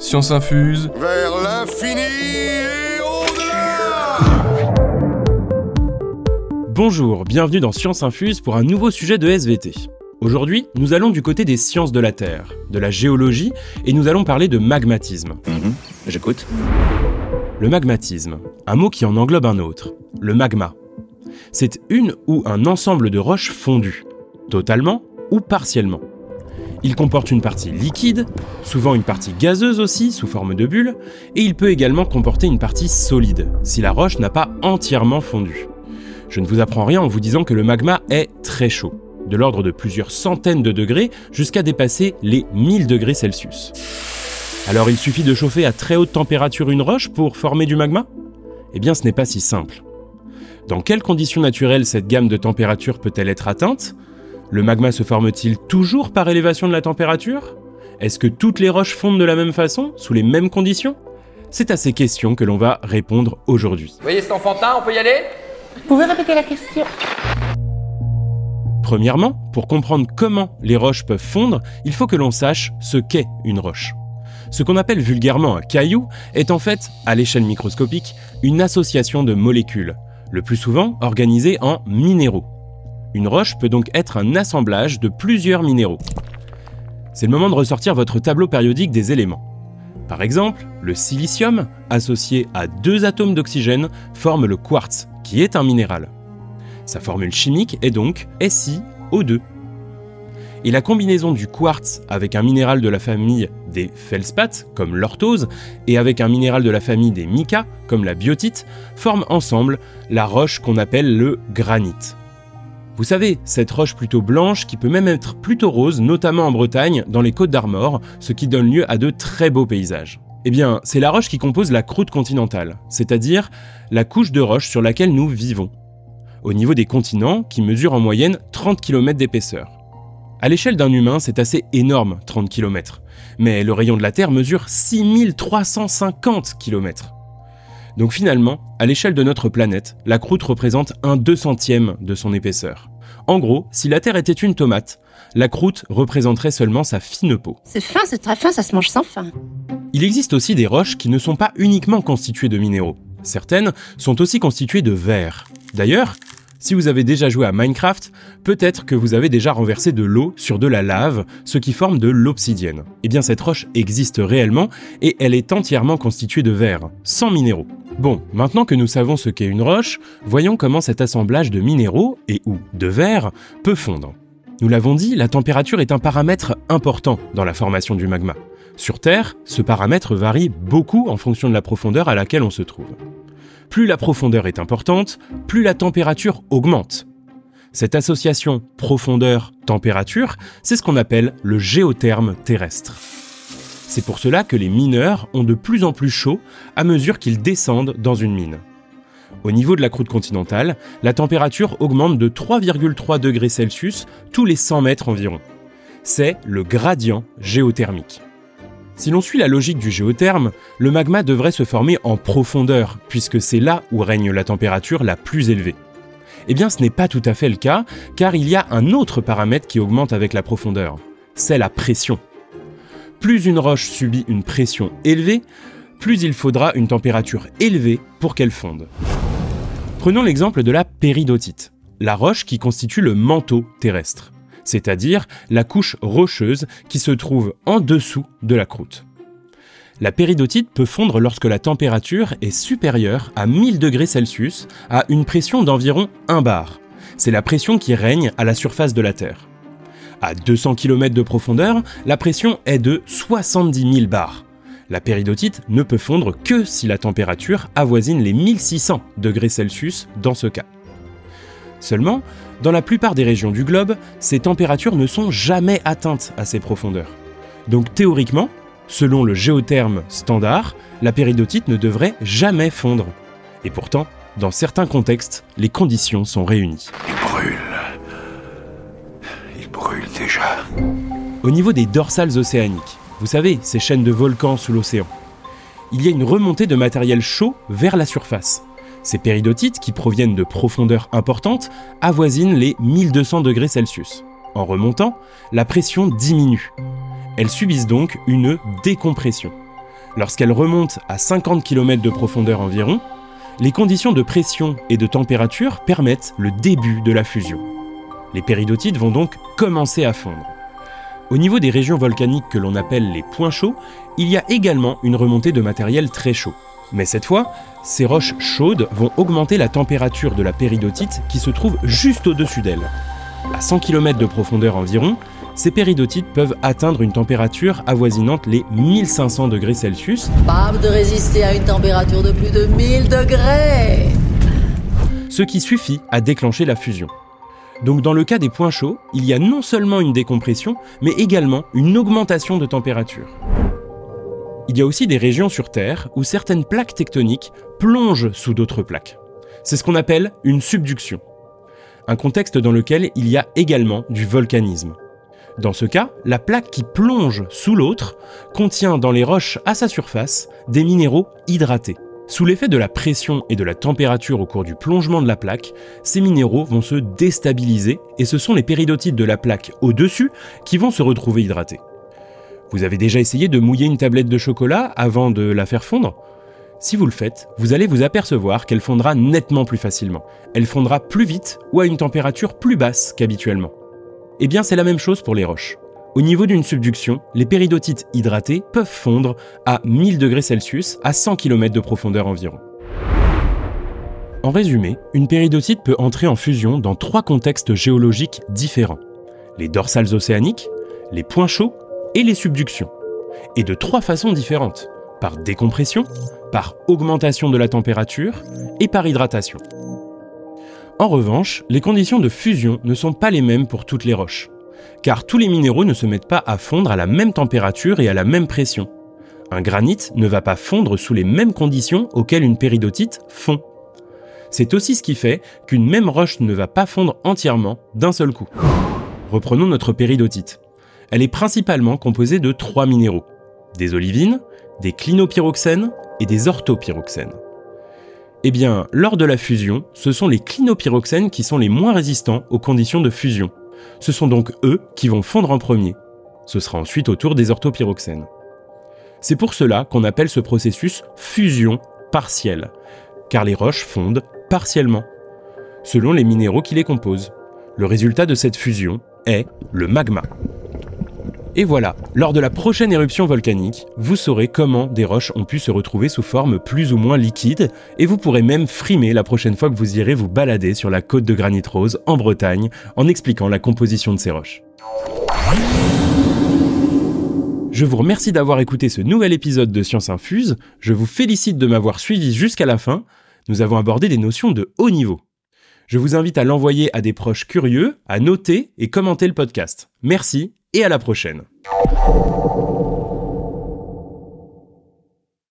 Science infuse. Vers l'infini et au-delà Bonjour, bienvenue dans Science Infuse pour un nouveau sujet de SVT. Aujourd'hui, nous allons du côté des sciences de la Terre, de la géologie, et nous allons parler de magmatisme. Mhm. J'écoute. Le magmatisme, un mot qui en englobe un autre, le magma. C'est une ou un ensemble de roches fondues, totalement ou partiellement. Il comporte une partie liquide, souvent une partie gazeuse aussi, sous forme de bulles, et il peut également comporter une partie solide, si la roche n'a pas entièrement fondu. Je ne vous apprends rien en vous disant que le magma est très chaud, de l'ordre de plusieurs centaines de degrés jusqu'à dépasser les 1000 degrés Celsius. Alors il suffit de chauffer à très haute température une roche pour former du magma? Eh bien ce n'est pas si simple. Dans quelles conditions naturelles cette gamme de température peut-elle être atteinte? Le magma se forme-t-il toujours par élévation de la température? Est-ce que toutes les roches fondent de la même façon, sous les mêmes conditions? C'est à ces questions que l'on va répondre aujourd'hui. Vous voyez cet enfantin, on peut y aller? Vous pouvez répéter la question Premièrement, pour comprendre comment les roches peuvent fondre, il faut que l'on sache ce qu'est une roche. Ce qu'on appelle vulgairement un caillou est en fait, à l'échelle microscopique, une association de molécules, le plus souvent organisées en minéraux. Une roche peut donc être un assemblage de plusieurs minéraux. C'est le moment de ressortir votre tableau périodique des éléments. Par exemple, le silicium, associé à deux atomes d'oxygène, forme le quartz, qui est un minéral. Sa formule chimique est donc SiO2. Et la combinaison du quartz avec un minéral de la famille des feldspaths, comme l'orthose, et avec un minéral de la famille des mica, comme la biotite, forment ensemble la roche qu'on appelle le granit. Vous savez, cette roche plutôt blanche qui peut même être plutôt rose, notamment en Bretagne, dans les Côtes d'Armor, ce qui donne lieu à de très beaux paysages. Eh bien, c'est la roche qui compose la croûte continentale, c'est-à-dire la couche de roche sur laquelle nous vivons, au niveau des continents qui mesurent en moyenne 30 km d'épaisseur. À l'échelle d'un humain, c'est assez énorme, 30 km. Mais le rayon de la Terre mesure 6350 km. Donc finalement, à l'échelle de notre planète, la croûte représente un deux centième de son épaisseur. En gros, si la Terre était une tomate, la croûte représenterait seulement sa fine peau. C'est fin, c'est très fin, ça se mange sans fin. Il existe aussi des roches qui ne sont pas uniquement constituées de minéraux. Certaines sont aussi constituées de verre. D'ailleurs, si vous avez déjà joué à Minecraft, peut-être que vous avez déjà renversé de l'eau sur de la lave, ce qui forme de l'obsidienne. Eh bien cette roche existe réellement et elle est entièrement constituée de verre, sans minéraux. Bon, maintenant que nous savons ce qu'est une roche, voyons comment cet assemblage de minéraux et ou de verre peut fondre. Nous l'avons dit, la température est un paramètre important dans la formation du magma. Sur Terre, ce paramètre varie beaucoup en fonction de la profondeur à laquelle on se trouve. Plus la profondeur est importante, plus la température augmente. Cette association profondeur-température, c'est ce qu'on appelle le géotherme terrestre. C'est pour cela que les mineurs ont de plus en plus chaud à mesure qu'ils descendent dans une mine. Au niveau de la croûte continentale, la température augmente de 3,3 degrés Celsius tous les 100 mètres environ. C'est le gradient géothermique. Si l'on suit la logique du géotherme, le magma devrait se former en profondeur, puisque c'est là où règne la température la plus élevée. Eh bien ce n'est pas tout à fait le cas, car il y a un autre paramètre qui augmente avec la profondeur, c'est la pression. Plus une roche subit une pression élevée, plus il faudra une température élevée pour qu'elle fonde. Prenons l'exemple de la péridotite, la roche qui constitue le manteau terrestre c'est-à-dire la couche rocheuse qui se trouve en dessous de la croûte. La péridotite peut fondre lorsque la température est supérieure à 1000 degrés Celsius à une pression d'environ 1 bar. C'est la pression qui règne à la surface de la Terre. À 200 km de profondeur, la pression est de 70 000 bars. La péridotite ne peut fondre que si la température avoisine les 1600 degrés Celsius dans ce cas. Seulement, dans la plupart des régions du globe, ces températures ne sont jamais atteintes à ces profondeurs. Donc théoriquement, selon le géotherme standard, la péridotite ne devrait jamais fondre. Et pourtant, dans certains contextes, les conditions sont réunies. Il brûle. Il brûle déjà. Au niveau des dorsales océaniques, vous savez, ces chaînes de volcans sous l'océan, il y a une remontée de matériel chaud vers la surface. Ces péridotites, qui proviennent de profondeurs importantes, avoisinent les 1200 degrés Celsius. En remontant, la pression diminue. Elles subissent donc une décompression. Lorsqu'elle remonte à 50 km de profondeur environ, les conditions de pression et de température permettent le début de la fusion. Les péridotites vont donc commencer à fondre. Au niveau des régions volcaniques que l'on appelle les points chauds, il y a également une remontée de matériel très chaud. Mais cette fois, ces roches chaudes vont augmenter la température de la péridotite qui se trouve juste au-dessus d'elle. À 100 km de profondeur environ, ces péridotites peuvent atteindre une température avoisinante les 1500 degrés Celsius. Pas de résister à une température de plus de 1000 degrés Ce qui suffit à déclencher la fusion. Donc dans le cas des points chauds, il y a non seulement une décompression, mais également une augmentation de température. Il y a aussi des régions sur Terre où certaines plaques tectoniques plongent sous d'autres plaques. C'est ce qu'on appelle une subduction. Un contexte dans lequel il y a également du volcanisme. Dans ce cas, la plaque qui plonge sous l'autre contient dans les roches à sa surface des minéraux hydratés. Sous l'effet de la pression et de la température au cours du plongement de la plaque, ces minéraux vont se déstabiliser et ce sont les péridotites de la plaque au-dessus qui vont se retrouver hydratés. Vous avez déjà essayé de mouiller une tablette de chocolat avant de la faire fondre? Si vous le faites, vous allez vous apercevoir qu'elle fondra nettement plus facilement. Elle fondra plus vite ou à une température plus basse qu'habituellement. Eh bien, c'est la même chose pour les roches. Au niveau d'une subduction, les péridotites hydratées peuvent fondre à 1000 degrés Celsius à 100 km de profondeur environ. En résumé, une péridotite peut entrer en fusion dans trois contextes géologiques différents. Les dorsales océaniques, les points chauds et les subductions. Et de trois façons différentes. Par décompression, par augmentation de la température et par hydratation. En revanche, les conditions de fusion ne sont pas les mêmes pour toutes les roches car tous les minéraux ne se mettent pas à fondre à la même température et à la même pression. Un granit ne va pas fondre sous les mêmes conditions auxquelles une péridotite fond. C'est aussi ce qui fait qu'une même roche ne va pas fondre entièrement d'un seul coup. Reprenons notre péridotite. Elle est principalement composée de trois minéraux des olivines, des clinopyroxènes et des orthopyroxènes. Eh bien, lors de la fusion, ce sont les clinopyroxènes qui sont les moins résistants aux conditions de fusion. Ce sont donc eux qui vont fondre en premier. Ce sera ensuite au tour des orthopyroxènes. C'est pour cela qu'on appelle ce processus fusion partielle, car les roches fondent partiellement, selon les minéraux qui les composent. Le résultat de cette fusion est le magma. Et voilà, lors de la prochaine éruption volcanique, vous saurez comment des roches ont pu se retrouver sous forme plus ou moins liquide, et vous pourrez même frimer la prochaine fois que vous irez vous balader sur la côte de Granit Rose en Bretagne en expliquant la composition de ces roches. Je vous remercie d'avoir écouté ce nouvel épisode de Science Infuse, je vous félicite de m'avoir suivi jusqu'à la fin, nous avons abordé des notions de haut niveau. Je vous invite à l'envoyer à des proches curieux, à noter et commenter le podcast. Merci et à la prochaine.